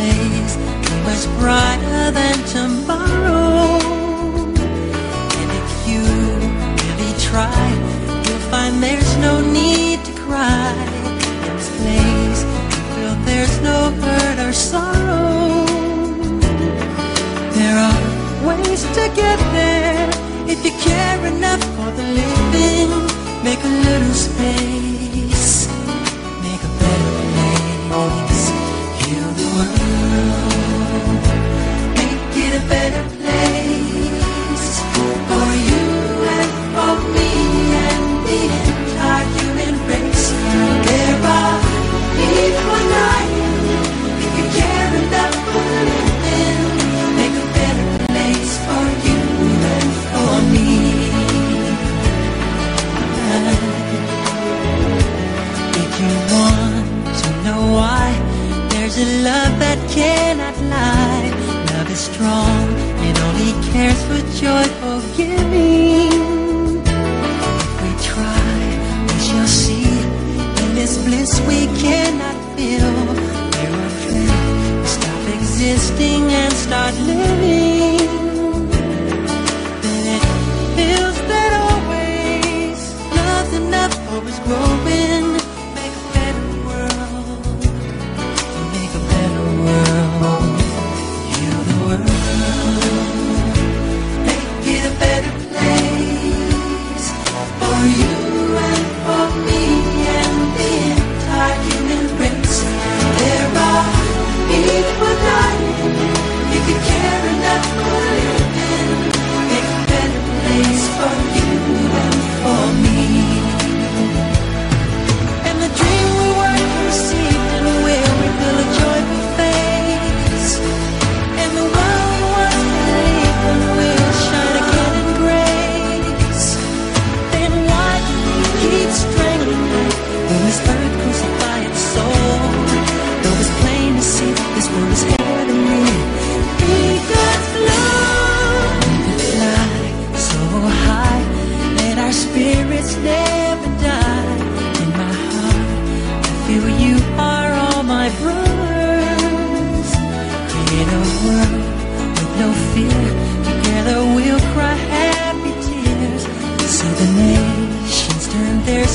place much brighter than tomorrow. And if you really try, you'll find there's no need to cry. in This place, you feel there's no hurt or sorrow. all and only cares for joyful giving. We try, we shall see, in this bliss we cannot feel. We're few, stop existing and start living.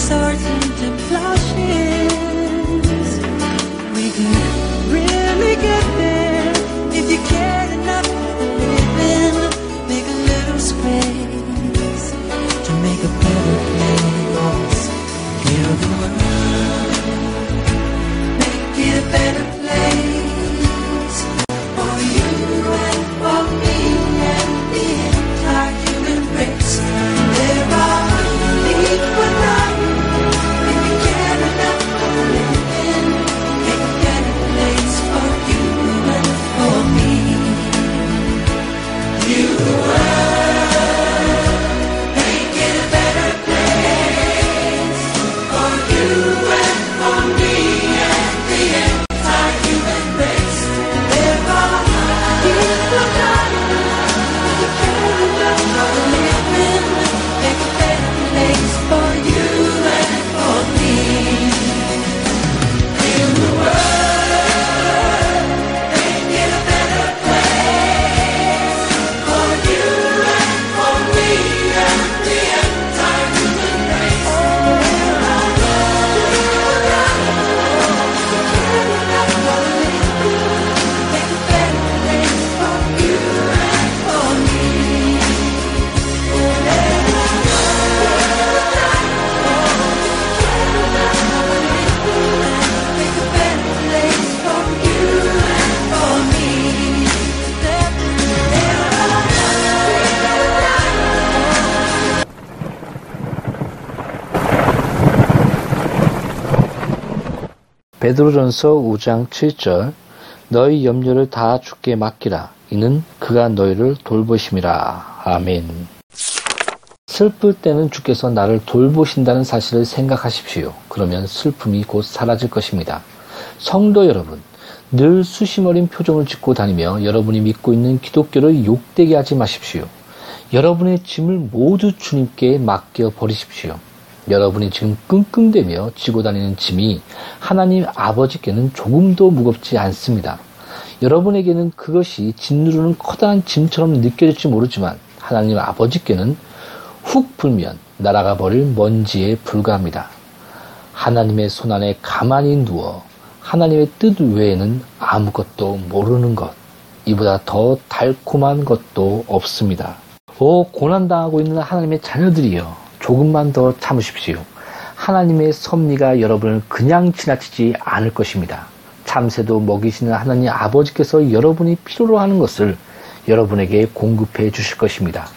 sorting 베드로전서 5장 7절 너희 염려를 다 주께 맡기라. 이는 그가 너희를 돌보심이라. 아멘. 슬플 때는 주께서 나를 돌보신다는 사실을 생각하십시오. 그러면 슬픔이 곧 사라질 것입니다. 성도 여러분 늘 수심어린 표정을 짓고 다니며 여러분이 믿고 있는 기독교를 욕되게 하지 마십시오. 여러분의 짐을 모두 주님께 맡겨 버리십시오. 여러분이 지금 끙끙대며 지고 다니는 짐이 하나님 아버지께는 조금도 무겁지 않습니다. 여러분에게는 그것이 짓누르는 커다란 짐처럼 느껴질지 모르지만 하나님 아버지께는 훅 불면 날아가 버릴 먼지에 불과합니다. 하나님의 손안에 가만히 누워 하나님의 뜻 외에는 아무것도 모르는 것, 이보다 더 달콤한 것도 없습니다. 오, 고난당하고 있는 하나님의 자녀들이여, 조금만 더 참으십시오. 하나님의 섭리가 여러분을 그냥 지나치지 않을 것입니다. 참새도 먹이시는 하나님 아버지께서 여러분이 필요로 하는 것을 여러분에게 공급해 주실 것입니다.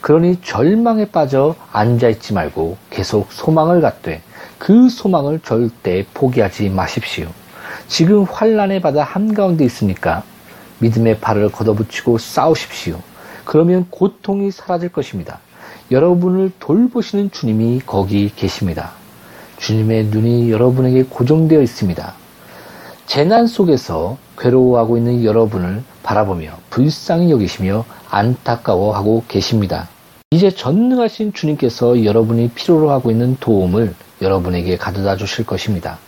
그러니 절망에 빠져 앉아있지 말고 계속 소망을 갖되 그 소망을 절대 포기하지 마십시오. 지금 환란의 바다 한가운데 있으니까 믿음의 발을 걷어붙이고 싸우십시오. 그러면 고통이 사라질 것입니다. 여러분을 돌보시는 주님이 거기 계십니다. 주님의 눈이 여러분에게 고정되어 있습니다. 재난 속에서 괴로워하고 있는 여러분을 바라보며 불쌍히 여기시며 안타까워하고 계십니다. 이제 전능하신 주님께서 여러분이 필요로 하고 있는 도움을 여러분에게 가져다 주실 것입니다.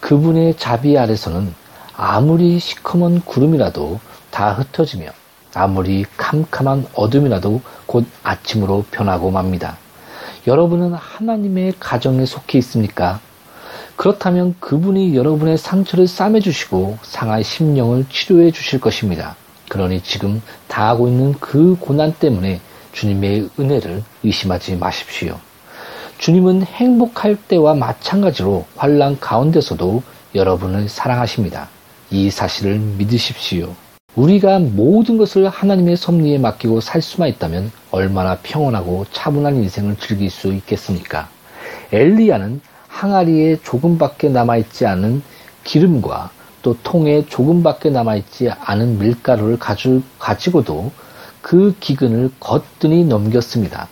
그분의 자비 아래서는 아무리 시커먼 구름이라도 다 흩어지며 아무리 캄캄한 어둠이라도 곧 아침으로 변하고 맙니다. 여러분은 하나님의 가정에 속해 있습니까? 그렇다면 그분이 여러분의 상처를 싸매주시고 상한 심령을 치료해 주실 것입니다. 그러니 지금 다하고 있는 그 고난 때문에 주님의 은혜를 의심하지 마십시오. 주님은 행복할 때와 마찬가지로 환란 가운데서도 여러분을 사랑하십니다. 이 사실을 믿으십시오. 우리가 모든 것을 하나님의 섭리에 맡기고 살 수만 있다면 얼마나 평온하고 차분한 인생을 즐길 수 있겠습니까? 엘리야는 항아리에 조금밖에 남아있지 않은 기름과 또 통에 조금밖에 남아있지 않은 밀가루를 가지고도 그 기근을 거뜬히 넘겼습니다.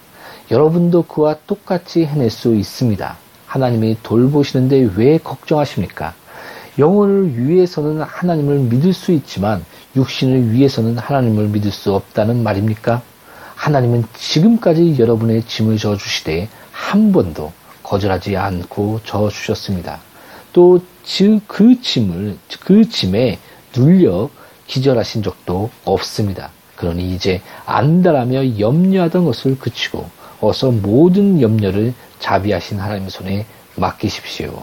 여러분도 그와 똑같이 해낼 수 있습니다. 하나님이 돌보시는데 왜 걱정하십니까? 영혼을 위해서는 하나님을 믿을 수 있지만 육신을 위해서는 하나님을 믿을 수 없다는 말입니까? 하나님은 지금까지 여러분의 짐을 져주시되 한 번도 거절하지 않고 져주셨습니다. 또 그 짐을 그 짐에 눌려 기절하신 적도 없습니다. 그러니 이제 안달하며 염려하던 것을 그치고 어서 모든 염려를 자비하신 하나님의 손에 맡기십시오.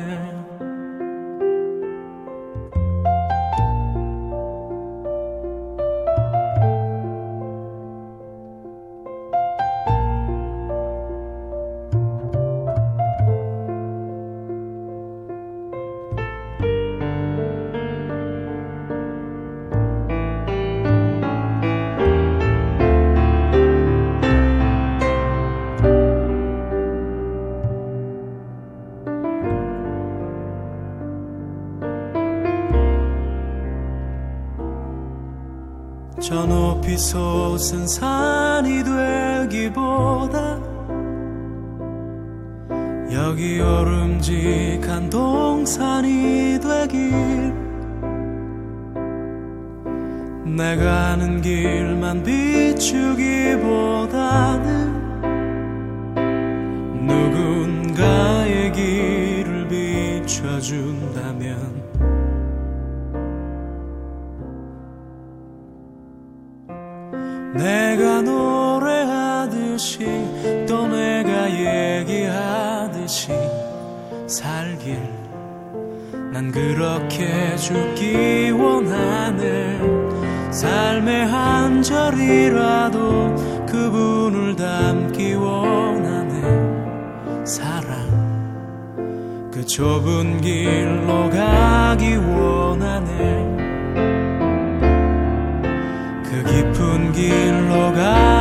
솟은 산이 되기보다 여기 오름직한 동산이 되길 내가 아는 길만 비추기보다는 내가 노래하듯이 또 내가 얘기하듯이 살길. 난 그렇게 죽기 원하네. 삶의 한 절이라도 그분을 담기 원하네. 사랑 그 좁은 길로 가기 원하네 길로 가